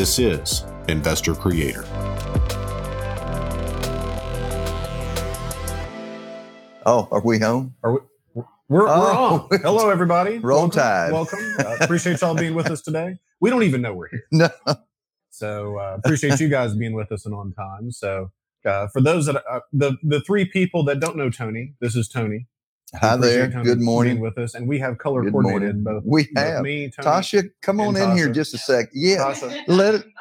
This is Investor Creator. Oh, are we home? Are we, we're, Oh. we're on. Hello, everybody. Roll welcome, Tide. Welcome. Uh, appreciate y'all being with us today. We don't even know we're here. No. So uh, appreciate you guys being with us and on time. So uh, for those that uh, the the three people that don't know Tony, this is Tony. Hi there. Good morning. with us, and we have color Good coordinated morning. both. We both have. me, Tony, Tasha, come on and in here just a sec. Yeah, Tasha. let it.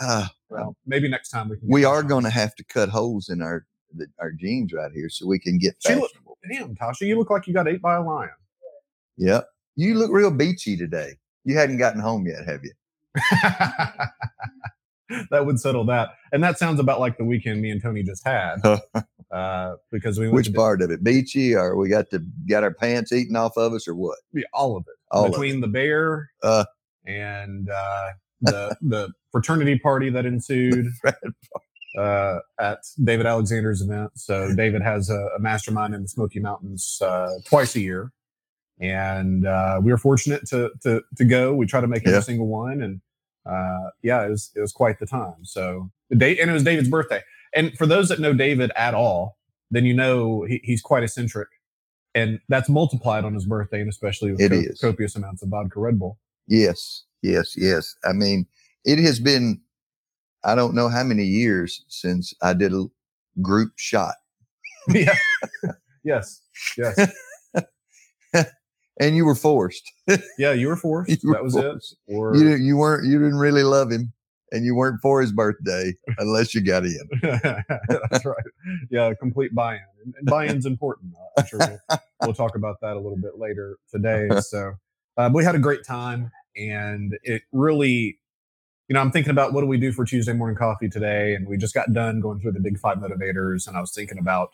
Uh, Well, maybe next time we can. we are going to have to cut holes in our the, our jeans right here so we can get She look- Damn, Tasha, you look like you got ate by a lion. Yep. You look real beachy today. You hadn't gotten home yet, have you? that would settle that. And that sounds about like the weekend me and Tony just had. uh, because we went Which to part of it? Beachy, or we got to got our pants eaten off of us, or what? Yeah, all of it. All of Between the bear Uh. and uh, the the fraternity party that ensued uh, at David Alexander's event. So David has a, a mastermind in the Smoky Mountains uh, twice a year, and uh, we were fortunate to to to go. We try to make every Yeah. single one, and uh, yeah, it was it was quite the time. So the date, and it was David's birthday. And for those that know David at all, then you know he, he's quite eccentric, and that's multiplied on his birthday, and especially with co- copious amounts of vodka Red Bull. Yes, yes, yes. I mean, it has been, I don't know how many years since I did a group shot. yeah. yes. Yes. And you were forced. Yeah, you were forced. You were that was forced. it. Or You you weren't you didn't really love him, and you weren't for his birthday unless you got in. That's right. Yeah, complete buy-in, and, buy-in's important. I'm sure we'll, we'll talk about that a little bit later today. So, uh, we had a great time, and it really, you know, I'm thinking about what do we do for Tuesday morning coffee today, and we just got done going through the big five motivators, and I was thinking about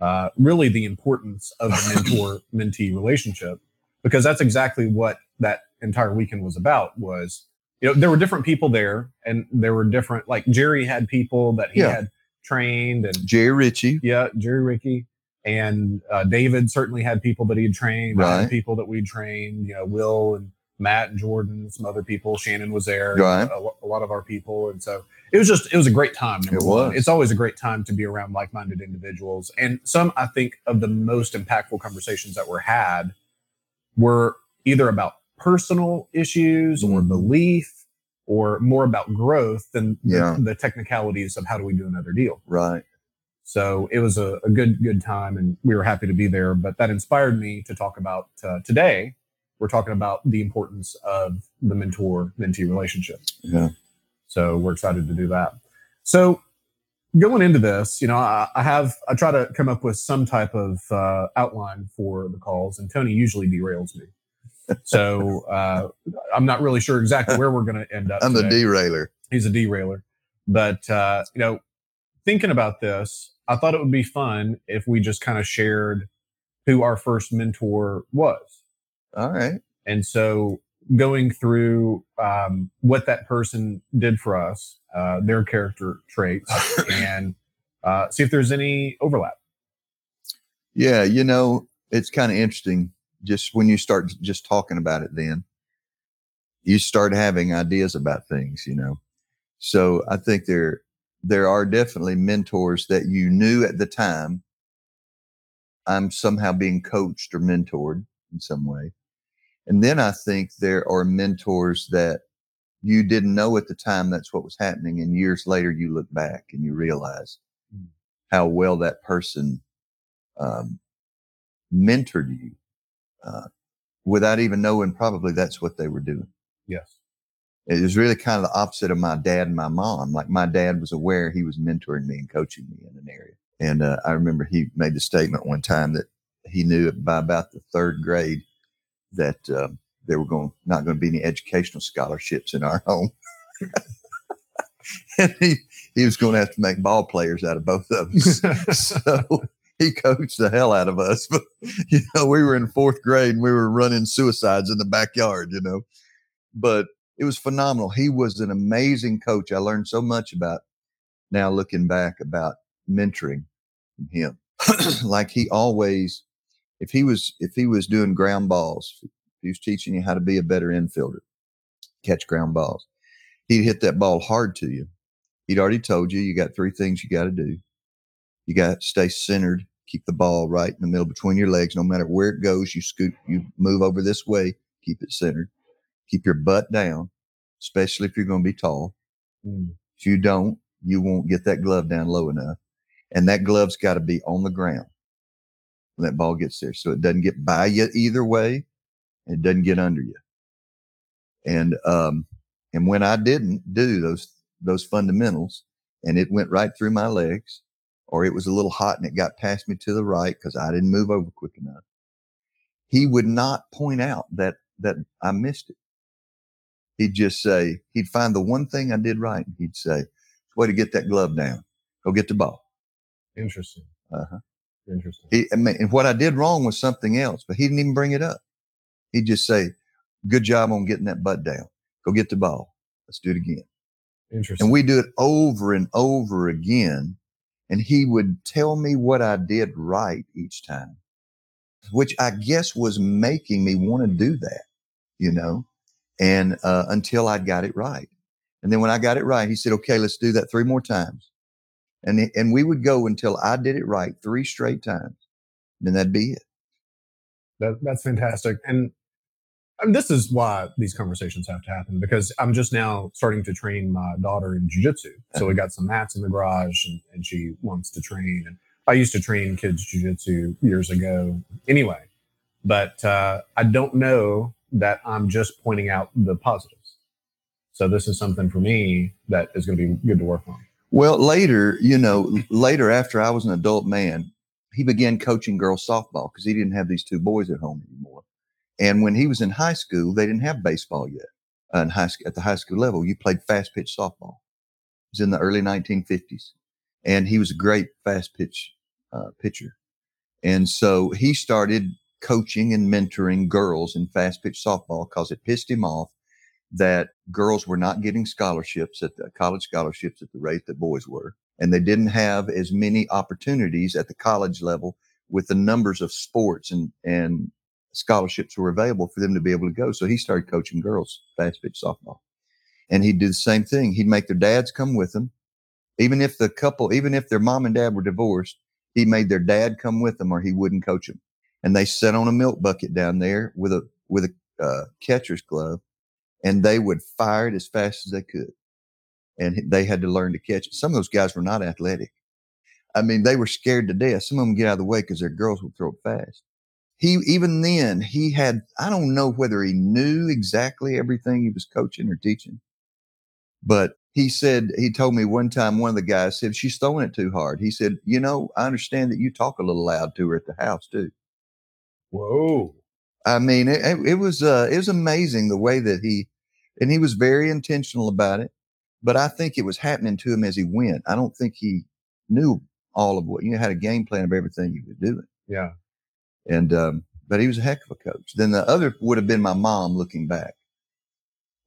uh, really the importance of the mentor-mentee relationship because that's exactly what that entire weekend was about. Was you know there were different people there and there were different like jerry had people that he Yeah. had trained and Jerry Ritchie, yeah jerry ricky and uh, david certainly had people that he had trained Right. people that we trained you know will and matt and jordan some other people shannon was there Right. a, a lot of our people and so it was just it was a great time It one. was. it's always a great time to be around like-minded individuals and some i think of the most impactful conversations that were had were either about personal issues or Mhm. belief or more about growth than the- the, technicalities of how do we do another deal. right? So it was a, a good, good time and we were happy to be there. But that inspired me to talk about uh, today. We're talking about the importance of the mentor mentee relationship. Yeah. So we're excited to do that. So going into this, you know, I, I have, I try to come up with some type of uh, outline for the calls and Tony usually derails me. So uh, I'm not really sure exactly where we're going to end up. I'm the today derailer. he's a derailer. But uh, you know, thinking about this, I thought it would be fun if we just kind of shared who our first mentor was, All right. and so going through um, what that person did for us, uh, their character traits, and uh, see if there's any overlap. Yeah, you know, it's kind of interesting. Just when you start just talking about it, then you start having ideas about things. You know, so I think there there are definitely mentors that you knew at the time. I'm somehow being coached or mentored in some way, and then I think there are mentors that you didn't know at the time that's what was happening, and years later you look back and you realize Mm. how well that person um, mentored you uh, without even knowing probably that's what they were doing. Yes. It was really kind of the opposite of my dad and my mom. Like my dad was aware he was mentoring me and coaching me in an area. And uh, I remember he made the statement one time that he knew by about the third grade that um, there were going not going to be any educational scholarships in our home. and he, he was going to have to make ball players out of both of us. so he coached the hell out of us. But you know, we were in fourth grade and we were running suicides in the backyard, you know. But it was phenomenal. He was an amazing coach. I learned so much about now looking back about mentoring him. like he always if he was if he was doing ground balls, he was teaching you how to be a better infielder, catch ground balls, he'd hit that ball hard to you. He'd already told you you got three things you got to do. You got to stay centered, keep the ball right in the middle between your legs. No matter where it goes, you scoot, you move over this way, keep it centered. Keep your butt down, especially if you're going to be tall. Mm. If you don't, you won't get that glove down low enough. And that glove's got to be on the ground when that ball gets there. So it doesn't get by you either way. And it doesn't get under you. And, um, and when I didn't do those, those fundamentals and it went right through my legs or it was a little hot and it got past me to the right because I didn't move over quick enough, he would not point out that, that I missed it. He'd just say, he'd find the one thing I did right. And He'd say, way to get that glove down. Go get the ball. Interesting. Uh-huh. Interesting. He, I mean, and what I did wrong was something else, but he didn't even bring it up. He'd just say, good job on getting that butt down. Go get the ball. Let's do it again. Interesting. And we do it over and over again. And he would tell me what I did right each time, which I guess was making me want to do that, you know, and uh, until I got it right. And then when I got it right, he said, okay, let's do that three more times. And, and we would go until I did it right three straight times. Then that'd be it. That, that's fantastic. And I mean, this is why these conversations have to happen because I'm just now starting to train my daughter in jujitsu. So we got some mats in the garage and, and she wants to train. And I used to train kids jujitsu years ago anyway, but uh, I don't know that I'm just pointing out the positives. So this is something for me that is going to be good to work on. Well, later, you know, later after I was an adult man, he began coaching girls softball because he didn't have these two boys at home anymore. And when he was in high school, they didn't have baseball yet. Uh, in high at the high school level, you played fast pitch softball. It was in the early 1950s, and he was a great fast pitch uh, pitcher. And so he started coaching and mentoring girls in fast pitch softball because it pissed him off that girls were not getting scholarships at the college scholarships at the rate that boys were. And they didn't have as many opportunities at the college level with the numbers of sports and, and scholarships were available for them to be able to go. So he started coaching girls fast pitch softball. And he'd do the same thing. He'd make their dads come with them. Even if the couple, even if their mom and dad were divorced, he made their dad come with them or he wouldn't coach them. And they sat on a milk bucket down there with a, with a uh, catcher's glove and they would fire it as fast as they could. And they had to learn to catch it. Some of those guys were not athletic. I mean, they were scared to death. Some of them get out of the way because their girls would throw it fast. He, even then, he had, I don't know whether he knew exactly everything he was coaching or teaching, but he said, he told me one time, one of the guys said, she's throwing it too hard. He said, you know, I understand that you talk a little loud to her at the house too. Whoa. I mean, it, it was, uh, it was amazing the way that he, and he was very intentional about it. But I think it was happening to him as he went. I don't think he knew all of what you know, had a game plan of everything he was doing. Yeah. And um, but he was a heck of a coach. Then the other would have been my mom looking back.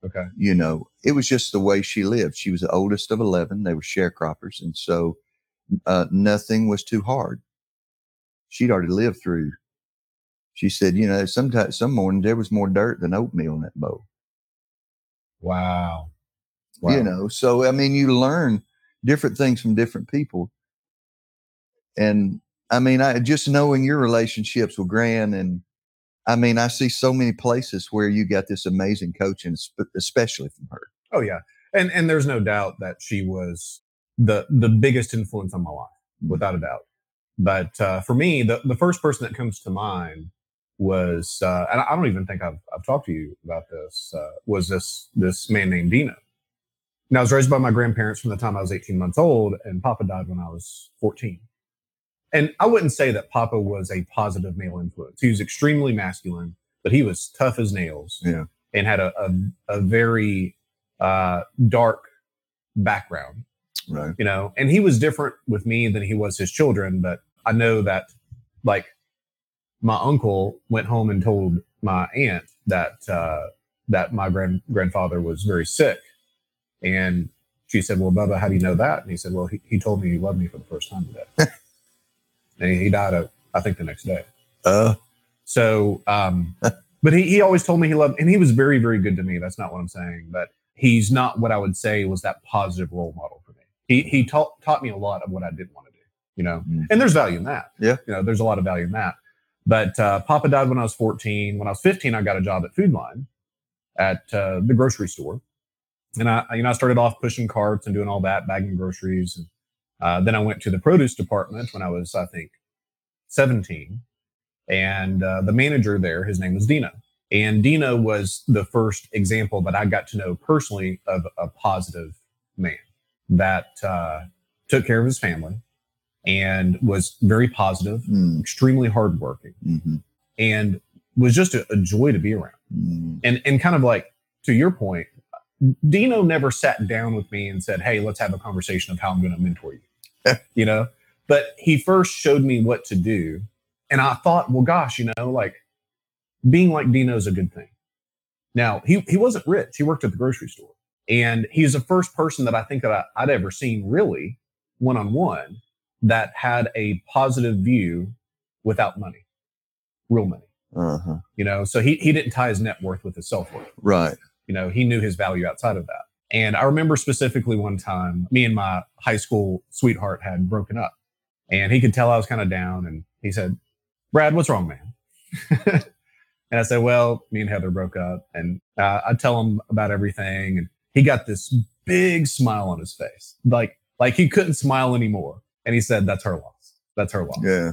Okay. You know, it was just the way she lived. She was the oldest of 11. They were sharecroppers. And so uh, nothing was too hard. She'd already lived through. She said, you know, sometimes, some mornings there was more dirt than oatmeal in that bowl. Wow. wow. You know, so I mean, you learn different things from different people. And I mean, I just knowing your relationships with Gran and I mean, I see so many places where you got this amazing coaching, especially from her. Oh yeah, and and there's no doubt that she was the the biggest influence on my life, mm-hmm. without a doubt. But uh, for me, the the first person that comes to mind was, uh, and I don't even think I've, I've talked to you about this, uh, was this, this man named Dino. Now, I was raised by my grandparents from the time I was 18 months old, and Papa died when I was 14. And I wouldn't say that Papa was a positive male influence. He was extremely masculine, but he was tough as nails. Yeah. And had a, a, a very uh, dark background, Right. you know, and he was different with me than he was his children. But I know that like my uncle went home and told my aunt that, uh, that my grand grandfather was very sick. And she said, well, Bubba, how do you know that? And he said, well, he, he told me he loved me for the first time today. and he died, uh, I think the next day. Uh, So, um, but he, he always told me he loved, and he was very, very good to me. That's not what I'm saying, but he's not what I would say was that positive role model for me. He, he taught, taught me a lot of what I didn't want to do, you know, Mhm. and there's value in that. Yeah. You know, there's a lot of value in that. But, uh, Papa died when I was 14. When I was 15, I got a job at Food Lion at, uh, the grocery store. And I, you know, I started off pushing carts and doing all that, bagging groceries. And, uh, then I went to the produce department when I was, I think, 17 and uh, the manager there, his name was Dino. And Dino was the first example that I got to know personally of a positive man that uh, took care of his family and was very positive, mm, extremely hardworking, hmm and was just a, a joy to be around. mm, And and kind of like to your point, Dino never sat down with me and said, "Hey, let's have a conversation of how I'm going to mentor you." you know, but he first showed me what to do, and I thought, well, gosh, you know, like being like Dino is a good thing. Now he he wasn't rich; he worked at the grocery store, and he's the first person that I think that I, I'd ever seen really one on one that had a positive view without money, real money. uh-huh. You know, so he he didn't tie his net worth with his self worth Right. you know he knew his value outside of that and i remember specifically one time me and my high school sweetheart had broken up and he could tell i was kind of down and he said brad what's wrong man and i said well me and heather broke up and uh, i tell him about everything and he got this big smile on his face like like he couldn't smile anymore and he said that's her loss that's her loss Yeah.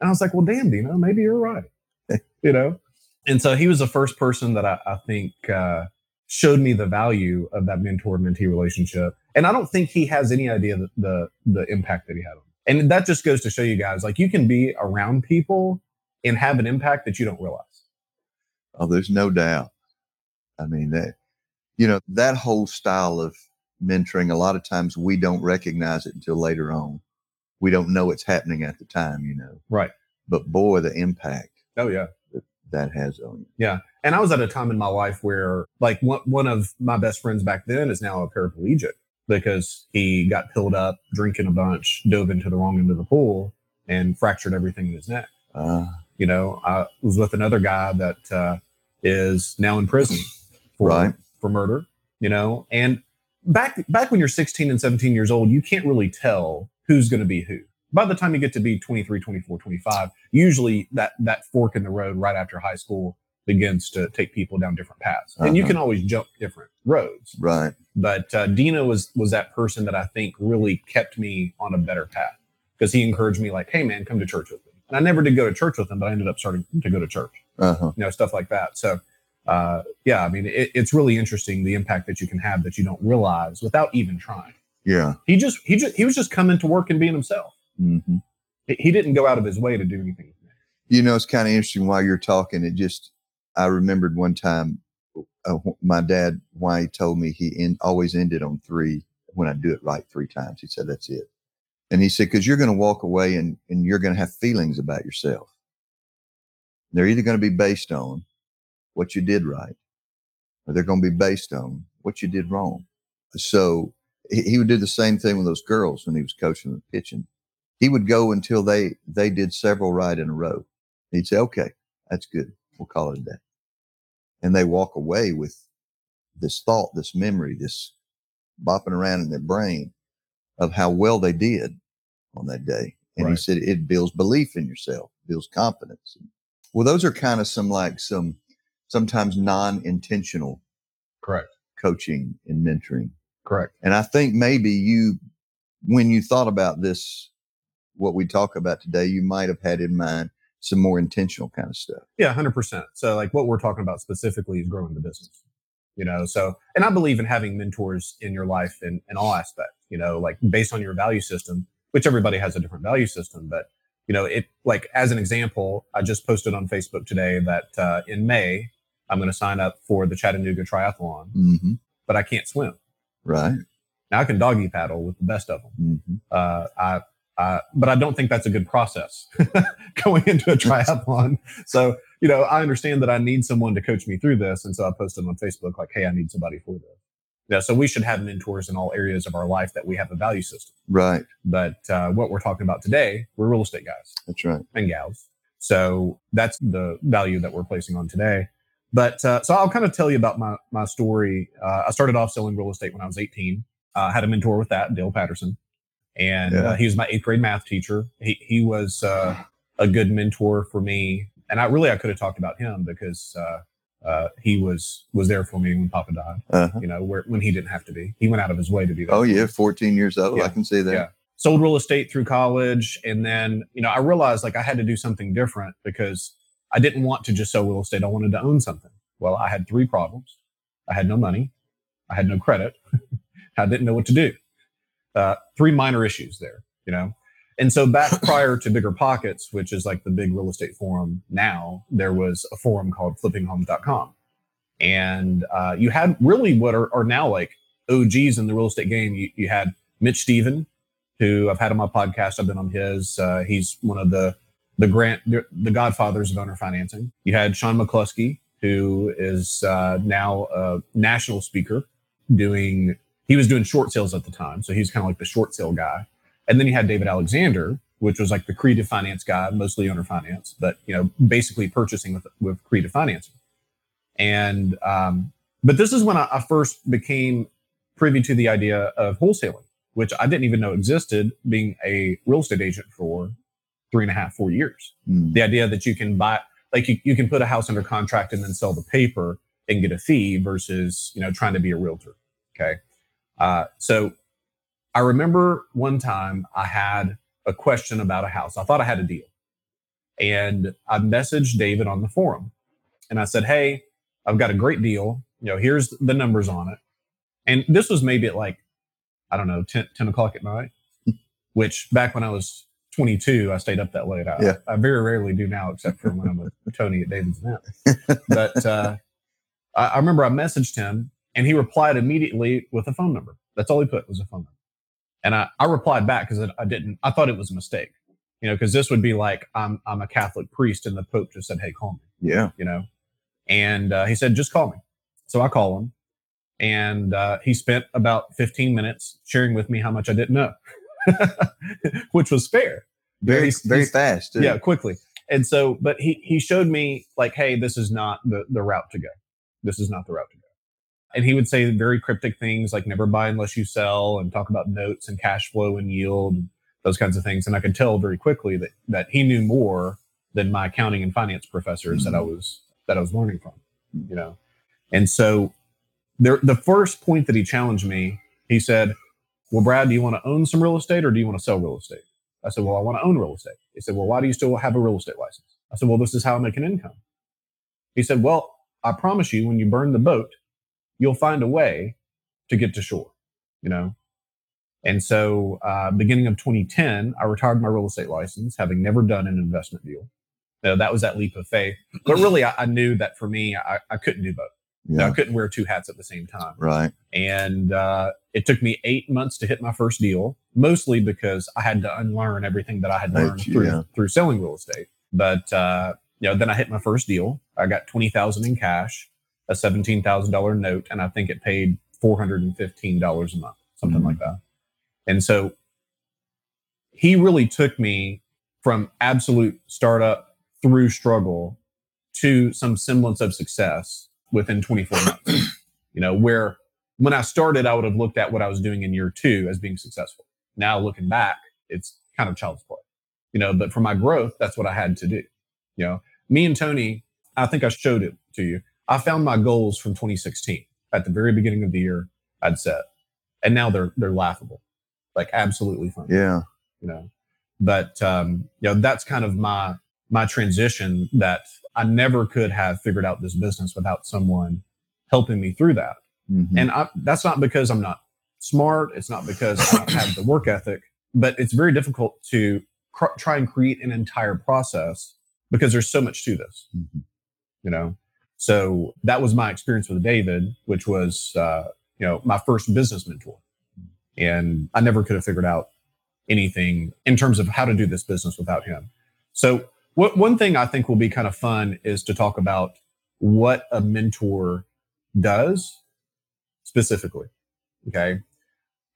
and I was like, well, damn, Dino, maybe you're right. you know? And so he was the first person that I, I think uh, showed me the value of that mentor mentee relationship. And I don't think he has any idea the, the, the impact that he had on me. And that just goes to show you guys like you can be around people and have an impact that you don't realize. Oh, there's no doubt. I mean that you know that whole style of mentoring. A lot of times we don't recognize it until later on. We don't know it's happening at the time. You know. Right. But boy, the impact Oh, yeah. That has on Yeah. And I was at a time in my life where, like, one, one of my best friends back then is now a paraplegic because he got pilled up, drinking a bunch, dove into the wrong end of the pool, and fractured everything in his neck. Uh, You know, I was with another guy that uh, is now in prison for Right. for murder. You know, and back back when you're 16 and 17 years old, you can't really tell who's going to be who. By the time you get to be 23, 24, 25, usually that that fork in the road right after high school begins to take people down different paths, and you Uh-huh. can always jump different roads. right. But uh, Dino was was that person that I think really kept me on a better path because he encouraged me like, "Hey, man, come to church with me." And I never did go to church with him, but I ended up starting to go to church Uh huh. you know, stuff like that. So, uh, yeah, I mean, it, it's really interesting the impact that you can have that you don't realize without even trying. Yeah. He just, he just, he was just coming to work and being himself. Hmm He, he didn't go out of his way to do anything. You know, it's kind of interesting while you're talking. It just, I remembered one time, uh, my dad, why he told me he in, always ended on three when I do it right three times. He said, that's it. And he said, because you're going to walk away and, and you're going to have feelings about yourself. They're either going to be based on what you did right, or they're going to be based on what you did wrong. So he, he would do the same thing with those girls when he was coaching the pitching. He would go until they they did several right in a row. He'd say, "Okay, that's good. We'll call it a day," and they walk away with this thought, this memory, this bopping around in their brain of how well they did on that day. And he said it builds belief in yourself, builds confidence. Well, those are kind of some like some sometimes non-intentional Correct. coaching and mentoring. Correct. And I think maybe you, when you thought about this, what we talk about today, you might have had in mind some more intentional kind of stuff. Yeah, hundred percent. So, like, what we're talking about specifically is growing the business. You know, so and I believe in having mentors in your life in, in all aspects. You know, like based on your value system, which everybody has a different value system, but you know, it like as an example, I just posted on Facebook today that uh, in May I'm going to sign up for the Chattanooga Triathlon, hmm but I can't swim. Right. Now I can doggy paddle with the best of them. hmm Uh, I, I, but I don't think that's a good process going into a triathlon. so, you know, I understand that I need someone to coach me through this. And so I posted on Facebook, like, hey, I need somebody for this. Yeah. So we should have mentors in all areas of our life that we have a value system. Right. But uh, what we're talking about today, we're real estate guys That's right. and gals. So that's the value that we're placing on today. But uh, so I'll kind of tell you about my my story. Uh, I started off selling real estate when I was 18. Uh, I had a mentor with that, Dale Patterson, and Yeah. uh, he was my eighth grade math teacher. He he was uh, a good mentor for me, and I really I could have talked about him because uh, uh, he was was there for me when Papa died. Uh-huh. You know, where when he didn't have to be, he went out of his way to be there. Oh yeah, 14 years old. Yeah. I can see that. Yeah. sold real estate through college and then you know i realized like i had to do something different because i didn't want to just sell real estate i wanted to own something well i had three problems i had no money i had no credit i didn't know what to do uh, three minor issues there you know and so back prior to bigger pockets which is like the big real estate forum now there was a forum called flippinghomes.com and uh, you had really what are, are now like og's in the real estate game you, you had mitch Stephen, who I've had on my podcast. I've been on his. Uh, he's one of the the grant the godfathers of owner financing. You had Sean McCluskey, who is uh, now a national speaker, doing. He was doing short sales at the time, so he was kind of like the short sale guy. And then you had David Alexander, which was like the creative finance guy, mostly owner finance, but you know, basically purchasing with with creative financing. And um, but this is when I, I first became privy to the idea of wholesaling which I didn't even know existed, being a real estate agent for three and a half, four years. Mm. The idea that you can buy, like you, you can put a house under contract and then sell the paper and get a fee versus, you know, trying to be a realtor. Okay. Uh, so I remember one time I had a question about a house. I thought I had a deal. And I messaged David on the forum and I said, Hey, I've got a great deal. You know, here's the numbers on it. And this was maybe at like I don't know, 10, 10 o'clock at night, which back when I was 22, I stayed up that late. I, Yeah. I very rarely do now, except for when I'm with Tony at David's event. But uh, I, I remember I messaged him and he replied immediately with a phone number. That's all he put was a phone number. And I, I replied back because I, didn't, I thought it was a mistake, you know, because this would be like, I'm, I'm a Catholic priest and the Pope just said, Hey, call me Yeah. you know. And uh, he said, just call me. So I call him. And uh, he spent about 15 minutes sharing with me how much I didn't know, which was fair. Very, He's- very fast. Too. Yeah, quickly. And so, but he, he showed me like, hey, this is not the, the route to go. This is not the route to go. And he would say very cryptic things like never buy unless you sell and talk about notes and cash flow and yield, and those kinds of things. And I could tell very quickly that, that he knew more than my accounting and finance professors that I mm-hmm. was, that I was learning from, you know? And so there, the first point that he challenged me, he said, well, Brad, do you want to own some real estate or do you want to sell real estate? I said, well, I want to own real estate. He said, well, why do you still have a real estate license? I said, well, this is how I make an income. He said, well, I promise you, when you burn the boat, you'll find a way to get to shore, you know? And so, uh, beginning of 2010, I retired my real estate license, having never done an investment deal. Now, that was that leap of faith. But really, I, I knew that for me, I, I couldn't do both. Yeah. I couldn't wear two hats at the same time Right. and uh, it took me eight months to hit my first deal mostly because i had to unlearn everything that i had learned through, yeah. through selling real estate but uh, you know then i hit my first deal i got 20000 in cash a $17000 note and i think it paid $415 a month something Mhm. like that. And so he really took me from absolute startup through struggle to some semblance of success within 24 months. You know where when i started i would have looked at what i was doing in year two as being successful. Now looking back it's kind of child's play you know but for my growth that's what i had to do you know. Me and tony i think i showed it to you i found my goals from 2016 at the very beginning of the year i'd set and now they're they're laughable like absolutely funny Yeah. you know but um you know that's kind of my my transition that i never could have figured out this business without someone helping me through that Mhm. and I, that's not because i'm not smart it's not because i don't have the work ethic but it's very difficult to cr- try and create an entire process because there's so much to this, Mhm. you know? So that was my experience with David, which was, uh, you know, my first business mentor. And I never could have figured out anything in terms of how to do this business without him. So one thing I think will be kind of fun is to talk about what a mentor does specifically. Okay.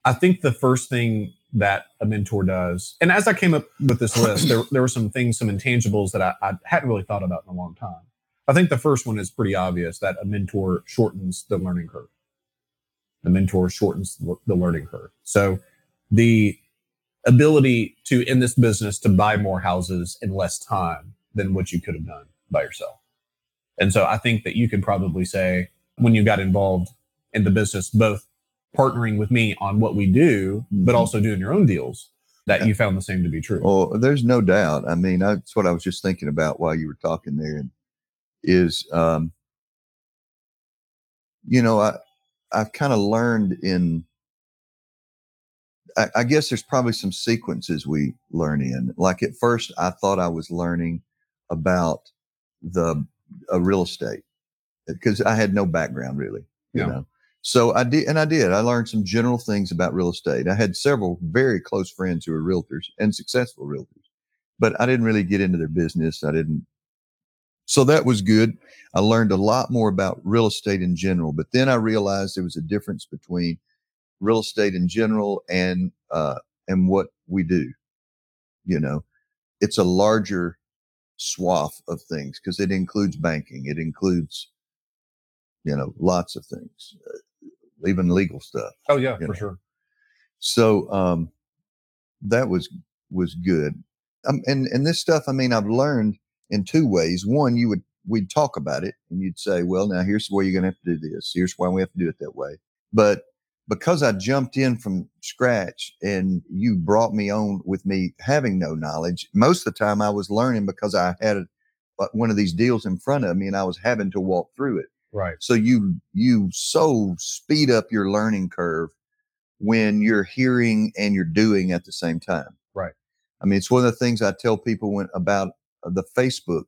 I think the first thing that a mentor does, and as I came up with this list, there, there were some things, some intangibles that I, I hadn't really thought about in a long time. I think the first one is pretty obvious that a mentor shortens the learning curve. The mentor shortens the the learning curve. So the ability to, in this business, to buy more houses in less time than what you could have done by yourself. And so I think that you could probably say when you got involved in the business, both partnering with me on what we do, but Mhm. also doing your own deals, that Yeah. you found the same to be true. Well, there's no doubt. I mean, that's what I was just thinking about while you were talking there. And is, um, you know, I I've kind of learned in. I, I guess there's probably some sequences we learn in. Like at first, I thought I was learning about the uh, real estate because I had no background really. You Yeah. know, so I did, and I did. I learned some general things about real estate. I had several very close friends who were realtors and successful realtors, but I didn't really get into their business. I didn't. So that was good. I learned a lot more about real estate in general, but then I realized there was a difference between real estate in general and uh, and what we do. You know, it's a larger swath of things because it includes banking. It includes, you know, lots of things, uh, even legal stuff. oh yeah, for know. sure. So um, that was was good. Um, and and this stuff, I mean, I've learned in two ways. One, you would we'd talk about it, and you'd say, "Well, now here's the way you're going to have to do this. Here's why we have to do it that way." But because I jumped in from scratch, and you brought me on with me having no knowledge, most of the time I was learning because I had uh, one of these deals in front of me, and I was having to walk through it Right. so you you so speed up your learning curve when you're hearing and you're doing at the same time Right. i mean it's one of the things i tell people when about the facebook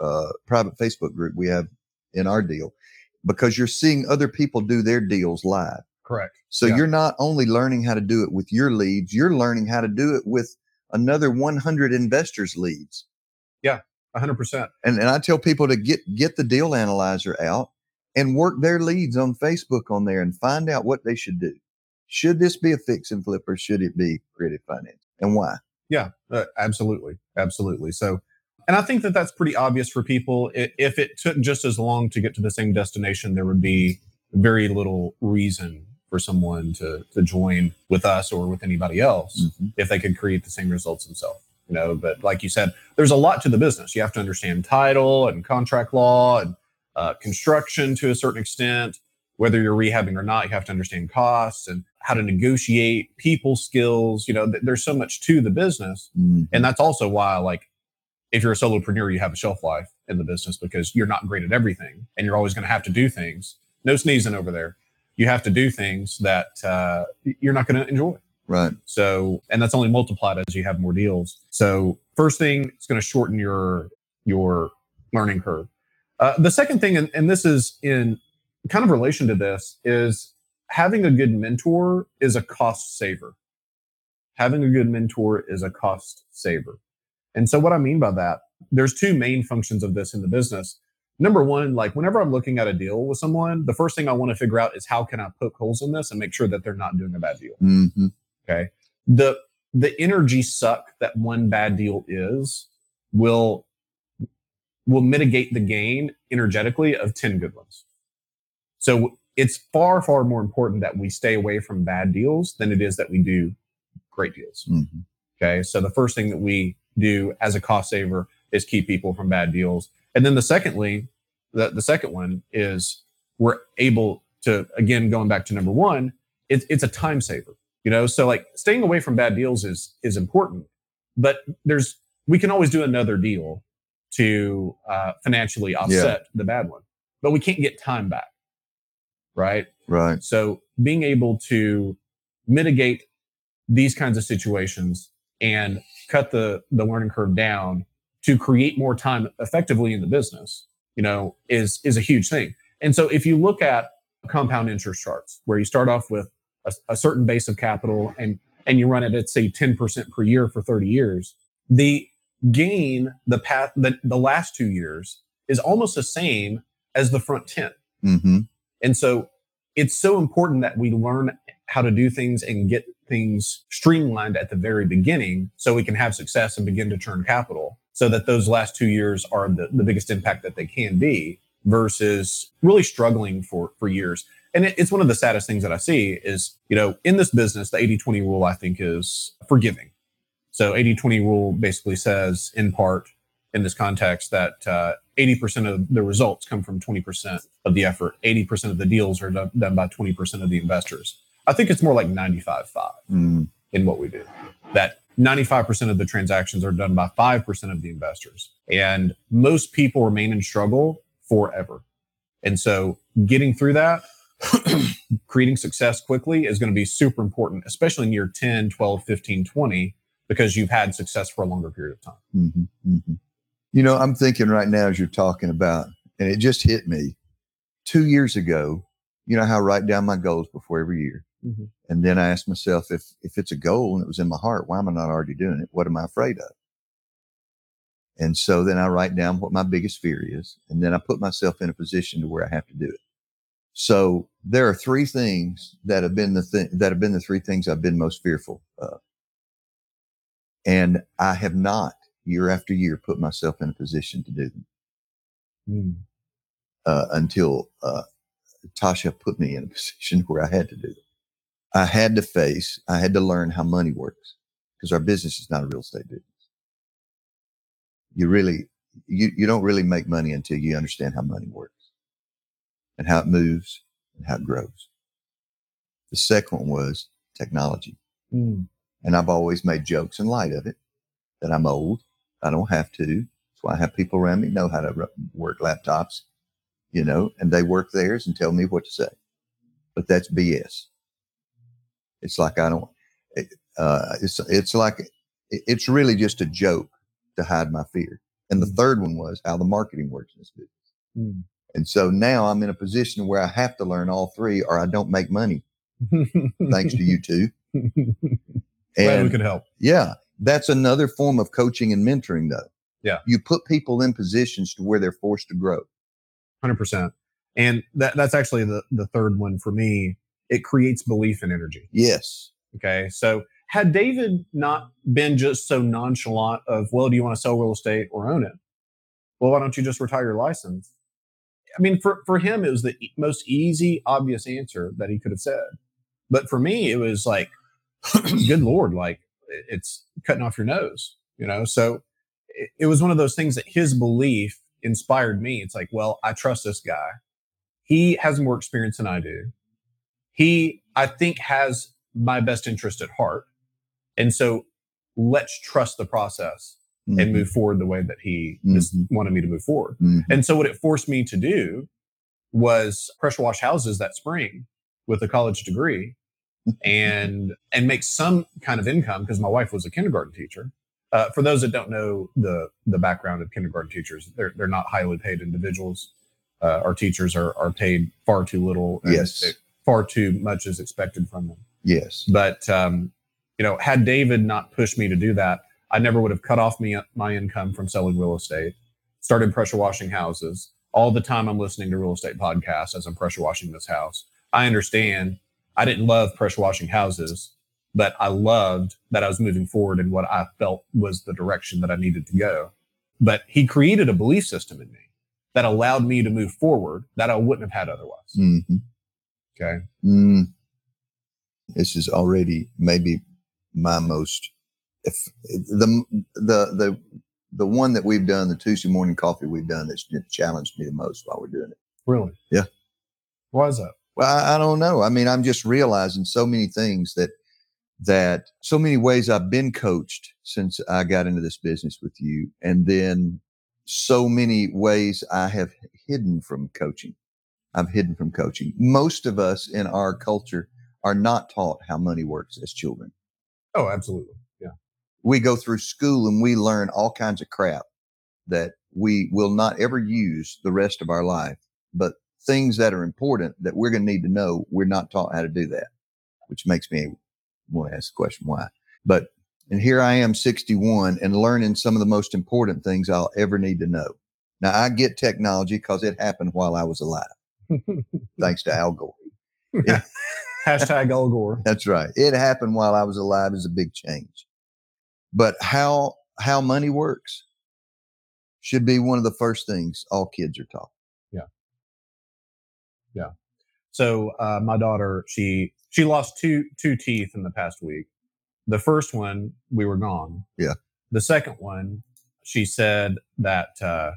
uh, private facebook group we have in our deal because you're seeing other people do their deals live Correct. so Yeah. you're not only learning how to do it with your leads you're learning how to do it with another 100 investors leads Yeah, hundred percent. and, and I tell people to get get the deal analyzer out and work their leads on Facebook on there and find out what they should do. Should this be a fix and flip or should it be creative finance and why? Yeah, uh, absolutely, absolutely. So, and I think that that's pretty obvious for people. If it took just as long to get to the same destination, there would be very little reason for someone to to join with us or with anybody else if they could create the same results themselves. You know, but like you said, there's a lot to the business. You have to understand title and contract law and uh, construction to a certain extent. Whether you're rehabbing or not, you have to understand costs and how to negotiate, people skills. You know, th- there's so much to the business, Mhm. and that's also why, like, if you're a solopreneur, you have a shelf life in the business because you're not great at everything, and you're always going to have to do things. No sneezing over there. You have to do things that uh, you're not going to enjoy. Right. So, and that's only multiplied as you have more deals. So, first thing, it's going to shorten your your learning curve. Uh, the second thing, and, and this is in kind of relation to this, is having a good mentor is a cost saver. Having a good mentor is a cost saver. And so, what I mean by that, there's two main functions of this in the business. Number one, like whenever I'm looking at a deal with someone, the first thing I want to figure out is how can I poke holes in this and make sure that they're not doing a bad deal. hmm Okay. The the energy suck that one bad deal is will will mitigate the gain energetically of 10 good ones. So it's far, far more important that we stay away from bad deals than it is that we do great deals. hmm Okay. So the first thing that we do as a cost saver is keep people from bad deals. And then the secondly, the, the second one is we're able to, again, going back to number one, it's, it's a time saver, you know? So like staying away from bad deals is, is important, but there's, we can always do another deal to uh, financially offset the bad one, but we can't get time back. Right. Right. So being able to mitigate these kinds of situations and cut the the learning curve down to create more time effectively in the business, you know, is is a huge thing. And so if you look at compound interest charts where you start off with a, a certain base of capital and and you run it at say 10% per year for 30 years, the gain the path the, the last two years is almost the same as the front 10. Mm-hmm. And so it's so important that we learn how to do things and get things streamlined at the very beginning so we can have success and begin to turn capital so that those last two years are the, the biggest impact that they can be versus really struggling for for years. And it, it's one of the saddest things that i see is you know in this business the 80-20 rule i think is forgiving. So 80-20 rule basically says in part in this context that uh, 80% of the results come from 20% of the effort. 80% of the deals are done, done by 20% of the investors i think it's more like 95-5 Mm. in what we do. That 95% of the transactions are done by 5% of the investors. And most people remain in struggle forever. And so getting through that, creating success quickly is going to be super important, especially in year 10, 12, 15, 20, because you've had success for a longer period of time. hmm hmm You know, I'm thinking right now as you're talking about, and it just hit me two years ago. You know how I write down my goals before every year, Mhm. and then I ask myself if if it's a goal and it was in my heart, why am I not already doing it? What am I afraid of? And so then I write down what my biggest fear is, and then I put myself in a position to where I have to do it. So there are three things that have been the thing that have been the three things I've been most fearful of, and I have not year after year put myself in a position to do them uh, until uh, Tasha put me in a position where I had to do it. I had to face, I had to learn how money works because our business is not a real estate business. You really, you, you don't really make money until you understand how money works and how it moves and how it grows. The second one was technology. Mm. And I've always made jokes in light of it that I'm old. I don't have to. That's why I have people around me know how to work laptops, you know, and they work theirs and tell me what to say. But that's BS. It's like I don't. It, uh, it's it's like it- it's really just a joke to hide my fear. And the Mm. third one was how the marketing works in this business. Mm. And so now I'm in a position where I have to learn all three, or I don't make money. Thanks to you two. Glad we could help. yeah, that's another form of coaching and mentoring, though. Yeah. You put people in positions to where they're forced to grow. Hundred percent. And that that's actually the the third one for me. It creates belief and energy. Yes. Okay. So had David not been just so nonchalant of, well, do you want to sell real estate or own it? Well, why don't you just retire your license? I mean, for, for him, it was the most easy, obvious answer that he could have said. But for me, it was like, good Lord, like it's cutting off your nose, you know? So it, it was one of those things that his belief inspired me. It's like, well, I trust this guy. He has more experience than I do. He, I think, has my best interest at heart. And so let's trust the process and Mhm. move forward the way that he just Mhm. wanted me to move forward. Mhm. And so what it forced me to do was pressure wash houses that spring with a college degree and and make some kind of income because my wife was a kindergarten teacher. Uh, for those that don't know the the background of kindergarten teachers, they're they're not highly paid individuals. Uh, our teachers are are paid far too little. and Yes. Far too much is expected from them. Yes. But um, you know, had David not pushed me to do that, I never would have cut off me my income from selling real estate. Started pressure washing houses. All the time I'm listening to real estate podcasts as I'm pressure washing this house. I understand. I didn't love pressure washing houses, but I loved that I was moving forward in what I felt was the direction that I needed to go. But he created a belief system in me that allowed me to move forward that I wouldn't have had otherwise. hmm Okay. Mm. This is already maybe my most, if the the the the one that we've done, the Tuesday morning coffee we've done that's challenged me the most while we're doing it. Really? Yeah. Why is that? Well, I, I don't know. I mean, I'm just realizing so many things that that so many ways I've been coached since I got into this business with you, and then so many ways I have hidden from coaching. I've hidden from coaching. Most of us in our culture are not taught how money works as children. Oh, absolutely. Yeah. we go through school and we learn all kinds of crap that we will not ever use the rest of our life. But things that are important that we're going to need to know, we're not taught how to do that, which makes me want to ask the question why. But and here I am, 61, and learning some of the most important things I'll ever need to know. Now I get technology because it happened while I was alive, thanks to Al Gore. Yeah. Hashtag Al Gore. That's right. It happened while I was alive is a big change. But how how money works should be one of the first things all kids are taught. Yeah. Yeah. So uh, my daughter, she she lost two two teeth in the past week. The first one, we were gone. Yeah. The second one, she said that uh,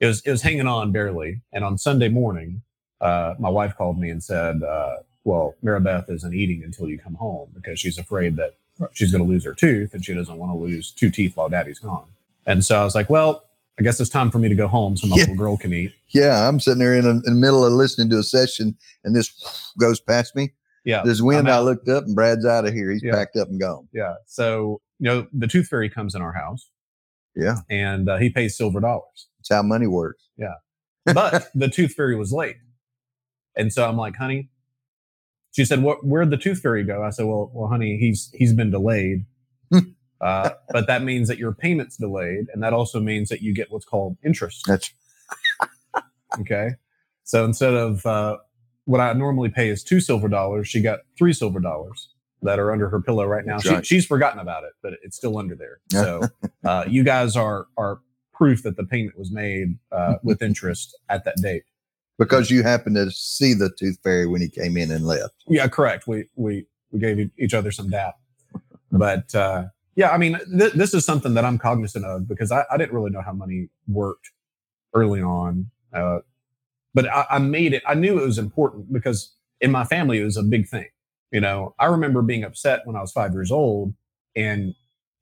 it was it was hanging on barely. And on Sunday morning, uh, my wife called me and said, uh, "Well, Maribeth isn't eating until you come home because she's afraid that she's going to lose her tooth and she doesn't want to lose two teeth while Daddy's gone." And so I was like, "Well, I guess it's time for me to go home so my Yeah. little girl can eat." Yeah, I'm sitting there in, a, in the middle of listening to a session, and this goes past me. Yeah. This wind, I looked up, and Brad's out of here. He's Yeah. packed up and gone. Yeah. So, you know, the tooth fairy comes in our house Yeah, and uh, he pays silver dollars. That's how money works. Yeah. But the tooth fairy was late. And so I'm like, honey, she said, what, where'd the tooth fairy go? I said, well, well, honey, he's, he's been delayed. uh, but that means that your payment's delayed. And that also means that you get what's called interest. That's Okay. So instead of, uh, what I normally pay is two silver dollars, she got three silver dollars that are under her pillow right now. She, right. She's forgotten about it, but it's still under there. So, uh, you guys are, are proof that the payment was made, uh, with interest at that date. because you happened to see the tooth fairy when he came in and left. Yeah, correct. We we we gave each other some dap, but uh, yeah, I mean, th- this is something that I'm cognizant of because I, I didn't really know how money worked early on, uh, but I, I made it. I knew it was important because in my family it was a big thing. You know, I remember being upset when I was five years old and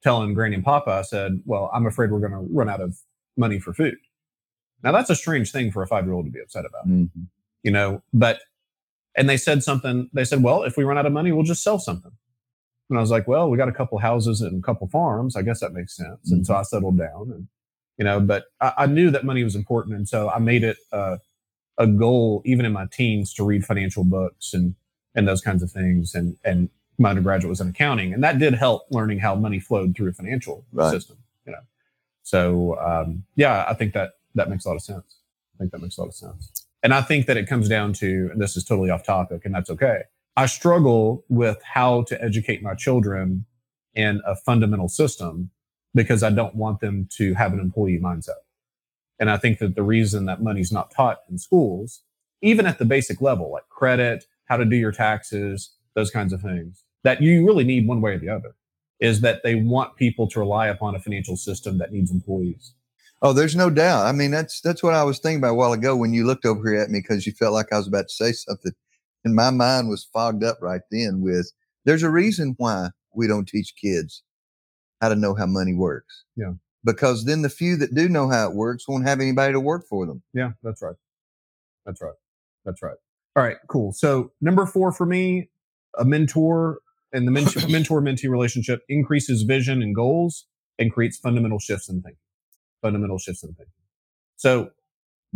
telling Granny and Papa, I said, "Well, I'm afraid we're going to run out of money for food." Now that's a strange thing for a five year old to be upset about Mhm. you know, but, and they said something, they said, well, if we run out of money, we'll just sell something. And I was like, well, we got a couple houses and a couple farms. I guess that makes sense. And so I settled down and, you know, but I, I knew that money was important. And so I made it uh, a goal, even in my teens, to read financial books and, and those kinds of things. And, and my undergraduate was in accounting. And that did help learning how money flowed through a financial Right. system, you know. So, um, yeah, I think that that makes a lot of sense. I think that makes a lot of sense. And I think that it comes down to, and this is totally off topic, and that's okay. I struggle with how to educate my children in a fundamental system because I don't want them to have an employee mindset. And I think that the reason that money's not taught in schools, even at the basic level, like credit, how to do your taxes, those kinds of things, that you really need one way or the other, is that they want people to rely upon a financial system that needs employees. Oh, there's no doubt. I mean, that's that's what I was thinking about a while ago when you looked over here at me because you felt like I was about to say something, and my mind was fogged up right then. With there's a reason why we don't teach kids how to know how money works. Yeah. Because then the few that do know how it works won't have anybody to work for them. Yeah, that's right. That's right. That's right. All right, cool. So number four for me, a mentor and the mentor mentee relationship increases vision and goals and creates fundamental shifts in thinking. Fundamental shifts in thinking. So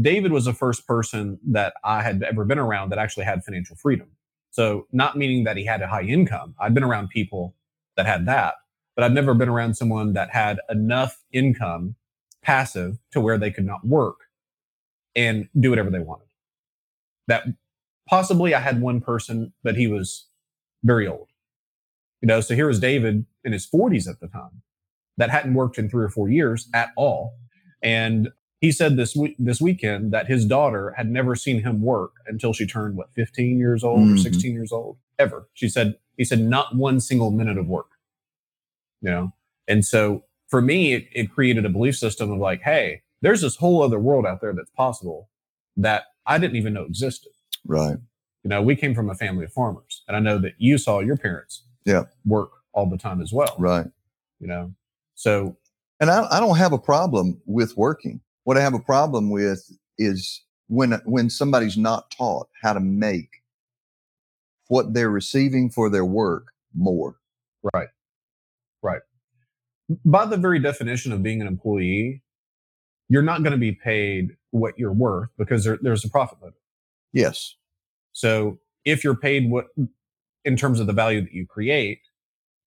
David was the first person that I had ever been around that actually had financial freedom. So not meaning that he had a high income. I'd been around people that had that, but I've never been around someone that had enough income passive to where they could not work and do whatever they wanted. That possibly I had one person, but he was very old. You know, so here was David in his 40s at the time that hadn't worked in three or four years at all. And he said this week, this weekend that his daughter had never seen him work until she turned what 15 years old or Mhm. 16 years old ever. She said he said not one single minute of work. You know, and so for me, it, it created a belief system of like, hey, there's this whole other world out there that's possible that I didn't even know existed. Right. You know, we came from a family of farmers, and I know that you saw your parents Yeah. work all the time as well. Right. You know, so And I, I don't have a problem with working. What I have a problem with is when when somebody's not taught how to make what they're receiving for their work more. right, right. by the very definition of being an employee, you're not going to be paid what you're worth because there, there's a profit motive. Yes. So if you're paid what in terms of the value that you create,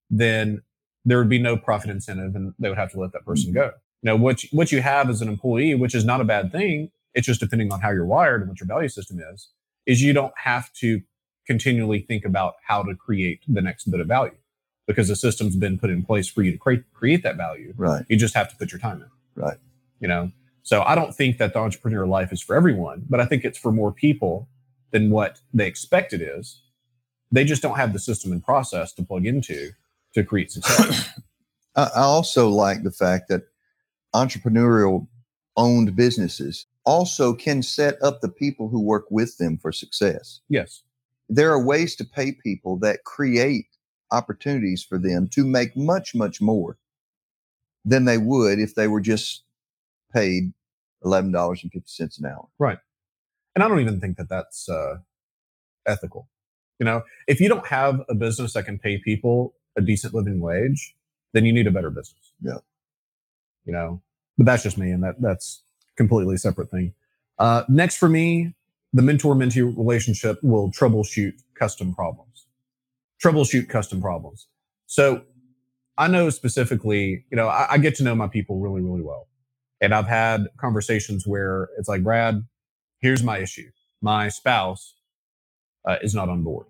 then there would be no profit incentive and they would have to let that person mm-hmm. go. You know, what you, what you have as an employee, which is not a bad thing, it's just depending on how you're wired and what your value system is, is you don't have to continually think about how to create the next bit of value because the system's been put in place for you to create create that value. Right. You just have to put your time in. Right. You know, so I don't think that the entrepreneur life is for everyone, but I think it's for more people than what they expect it is. They just don't have the system and process to plug into to create success. I also like the fact that entrepreneurial owned businesses also can set up the people who work with them for success. yes. There are ways to pay people that create opportunities for them to make much, much more than they would if they were just paid $11.50 an hour. Right. And I don't even think that that's uh, ethical. You know, if you don't have a business that can pay people a decent living wage, then you need a better business. Yeah. You know, but that's just me, and that that's completely separate thing. Uh, next for me, the mentor mentee relationship will troubleshoot custom problems. Troubleshoot custom problems. So I know specifically, you know, I, I get to know my people really, really well. And I've had conversations where it's like, Brad, here's my issue. My spouse uh, is not on board.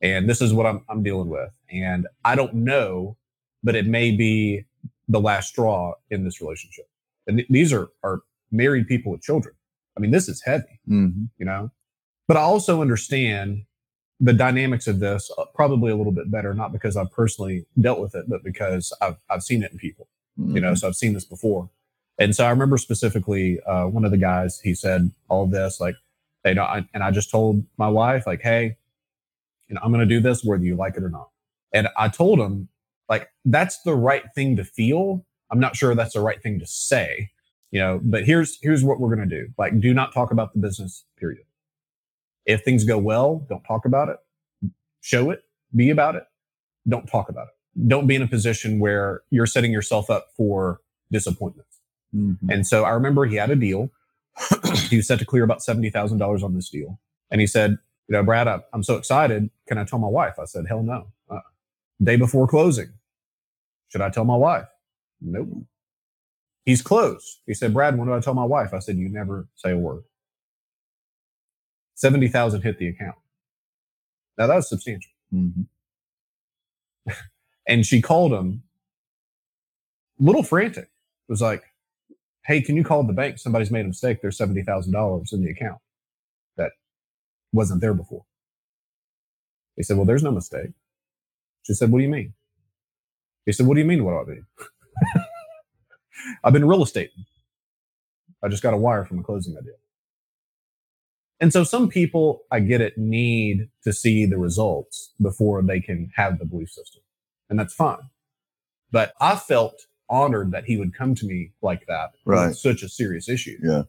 And this is what I'm, I'm dealing with. And I don't know, but it may be the last straw in this relationship. And th- these are, are married people with children. I mean, this is heavy, Mhm. you know? But I also understand the dynamics of this uh, probably a little bit better, not because I've personally dealt with it, but because I've, I've seen it in people you know Mhm. so i've seen this before and so i remember specifically uh, one of the guys he said all this like know I, and i just told my wife like hey you know i'm going to do this whether you like it or not. And i told him like that's the right thing to feel. I'm not sure that's the right thing to say you know but here's here's what we're going to do. Like do not talk about the business period. If things go well don't talk about it. Show it. Be about it. Don't talk about it. Don't be in a position where you're setting yourself up for disappointments. Mhm. And so I remember he had a deal. He was set to clear about $70,000 on this deal. And he said, you know, Brad, I, I'm so excited. Can I tell my wife? I said, hell no. Uh, day before closing. Should I tell my wife? Nope. He's closed. He said, Brad, when do I tell my wife? I said, you never say a word. 70,000 hit the account. Now that was substantial. Mhm. and she called him a little frantic it was like hey can you call the bank? Somebody's made a mistake. There's $70000 in the account that wasn't there before. He said well there's no mistake. She said what do you mean? He said what do you mean what do i mean? I've been real estate. I just got a wire from a closing idea. And so some people i get it need to see the results before they can have the belief system and that's fine. But I felt honored that he would come to me like that. Right. Such a serious issue. Yeah.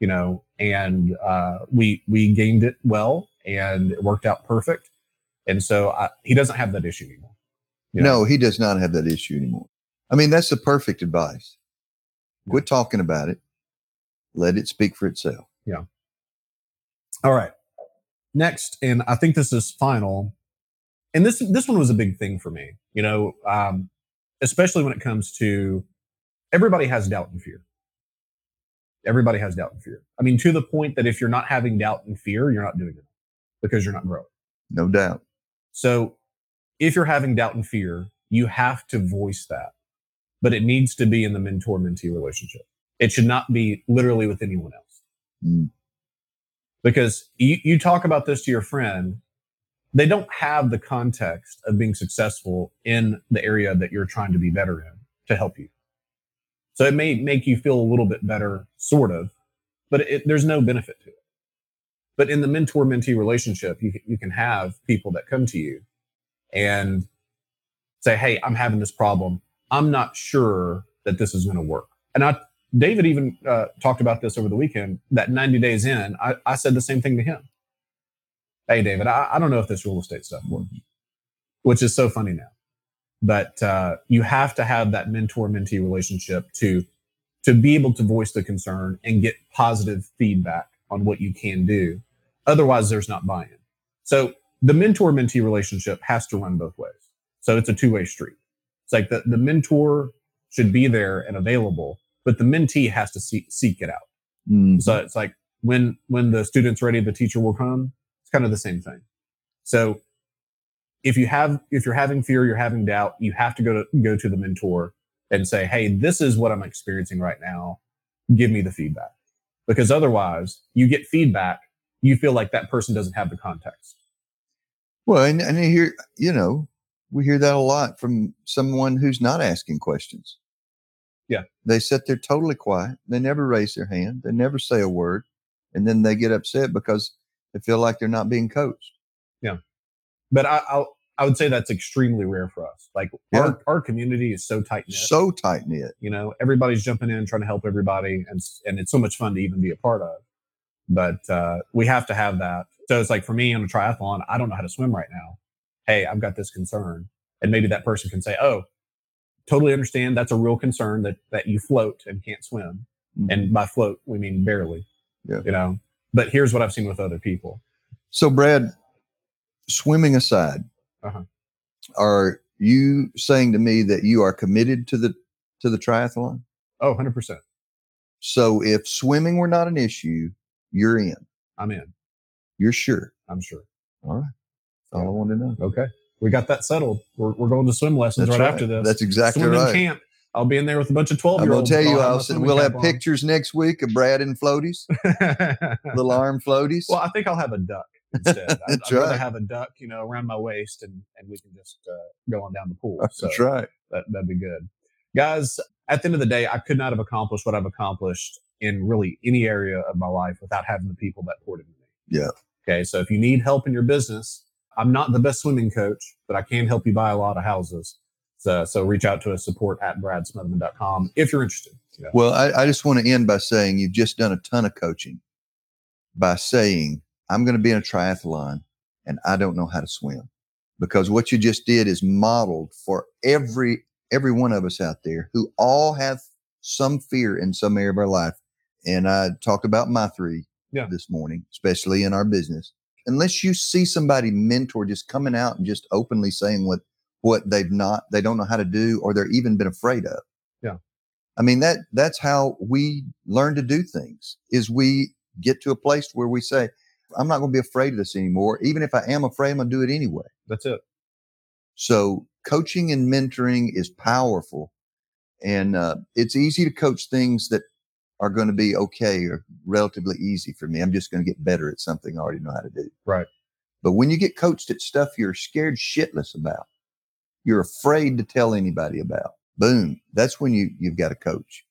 You know, and uh, we we gained it well, and it worked out perfect. And so I, he doesn't have that issue anymore. you know? No, he does not have that issue anymore. I mean, that's the perfect advice. Quit talking about it. Let it speak for itself. Yeah. All right. Next, and I think this is final. And this this one was a big thing for me. You know, um, especially when it comes to everybody has doubt and fear. Everybody has doubt and fear. I mean, to the point that if you're not having doubt and fear, you're not doing it because you're not growing. No doubt. So if you're having doubt and fear, you have to voice that. But it needs to be in the mentor mentee relationship. It should not be literally with anyone else. Mm. Because you, you talk about this to your friend, they don't have the context of being successful in the area that you're trying to be better in to help you. So it may make you feel a little bit better, sort of, but it, there's no benefit to it. But in the mentor mentee relationship, you, you can have people that come to you and say, Hey, I'm having this problem. I'm not sure that this is going to work. And I, David even uh, talked about this over the weekend that 90 days in, I, I said the same thing to him. Hey, David, I, I don't know if this real estate stuff works, which is so funny now but uh, you have to have that mentor mentee relationship to to be able to voice the concern and get positive feedback on what you can do. Otherwise, there's not buy-in. So the mentor mentee relationship has to run both ways. So it's a two way street. It's like the, the mentor should be there and available, but the mentee has to seek, seek it out. Mhm. So it's like when when the student's ready, the teacher will come. It's kind of the same thing. So if you have if you're having fear, you're having doubt, you have to go to go to the mentor and say, "Hey, this is what I'm experiencing right now. Give me the feedback." Because otherwise, you get feedback, you feel like that person doesn't have the context. Well, and, and you hear, you know, we hear that a lot from someone who's not asking questions. Yeah. They sit there totally quiet. They never raise their hand. They never say a word. And then they get upset because they feel like they're not being coached. Yeah. But I I'll, I would say that's extremely rare for us. Like Yeah. our our community is so tight knit. So tight knit. you know everybody's jumping in trying to help everybody and and it's so much fun to even be a part of but uh, we have to have that so it's like for me on a triathlon i don't know how to swim right now hey i've got this concern and maybe that person can say oh totally understand that's a real concern that that you float and can't swim and by float we mean barely Yeah. you know but here's what i've seen with other people So, Brad, swimming aside, Uh-huh. are you saying to me that you are committed to the to the triathlon? oh 100% So, if swimming were not an issue, you're in. i'm in You're sure. i'm sure All right. That's all I want to know. okay we got that settled we're, we're going to swim lessons right, right. after this That's exactly swimming right. camp. I'll be in there with a bunch of 12 I'm year olds. tell you, Allison, we'll have pictures next week of Brad and floaties, little arm floaties. well, I think I'll have a duck instead. I'd, I'd rather have a duck, you know, around my waist and, and we can just uh, go on down the pool. So That's right. that, that'd be good. Guys, at the end of the day, I could not have accomplished what I've accomplished in really any area of my life without having the people that poured into me. Yeah. Okay. So if you need help in your business, I'm not the best swimming coach, but I can help you buy a lot of houses. So, so reach out to us, support at bradsmotherman.com if you're interested. Well, I, I just want to end by saying you've just done a ton of coaching by saying, I'm going to be in a triathlon and I don't know how to swim. Because what you just did is modeled for every every one of us out there who all have some fear in some area of our life. And I talked about my three Yeah. this morning, especially in our business. Unless you see somebody mentor just coming out and just openly saying what what they've not they don't know how to do or they're even been afraid of. Yeah. I mean that that's how we learn to do things is we get to a place where we say, I'm not going to be afraid of this anymore. Even if I am afraid, I'm going to do it anyway. That's it. So coaching and mentoring is powerful, and uh, it's easy to coach things that are going to be okay or relatively easy for me. I'm just going to get better at something I already know how to do. Right. But when you get coached at stuff you're scared shitless about, you're afraid to tell anybody about. Boom, that's when you you've got a coach.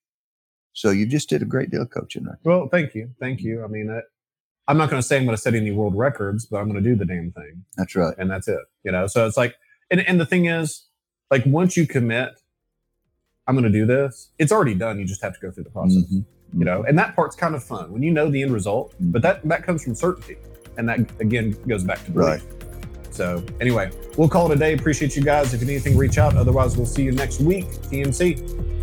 So you just did a great deal of coaching, right? Well, thank you. Thank you. I mean, that, I'm not going to say I'm going to set any world records, but I'm going to do the damn thing. That's right. And that's it. You know, so it's like, and, and the thing is, like, once you commit, I'm going to do this, it's already done. You just have to go through the process, Mhm. you know, and that part's kind of fun when you know the end result, but that, that comes from certainty. And that, again, goes back to belief. So, anyway, we'll call it a day. Appreciate you guys. If you need anything, reach out. Otherwise, we'll see you next week. TMC.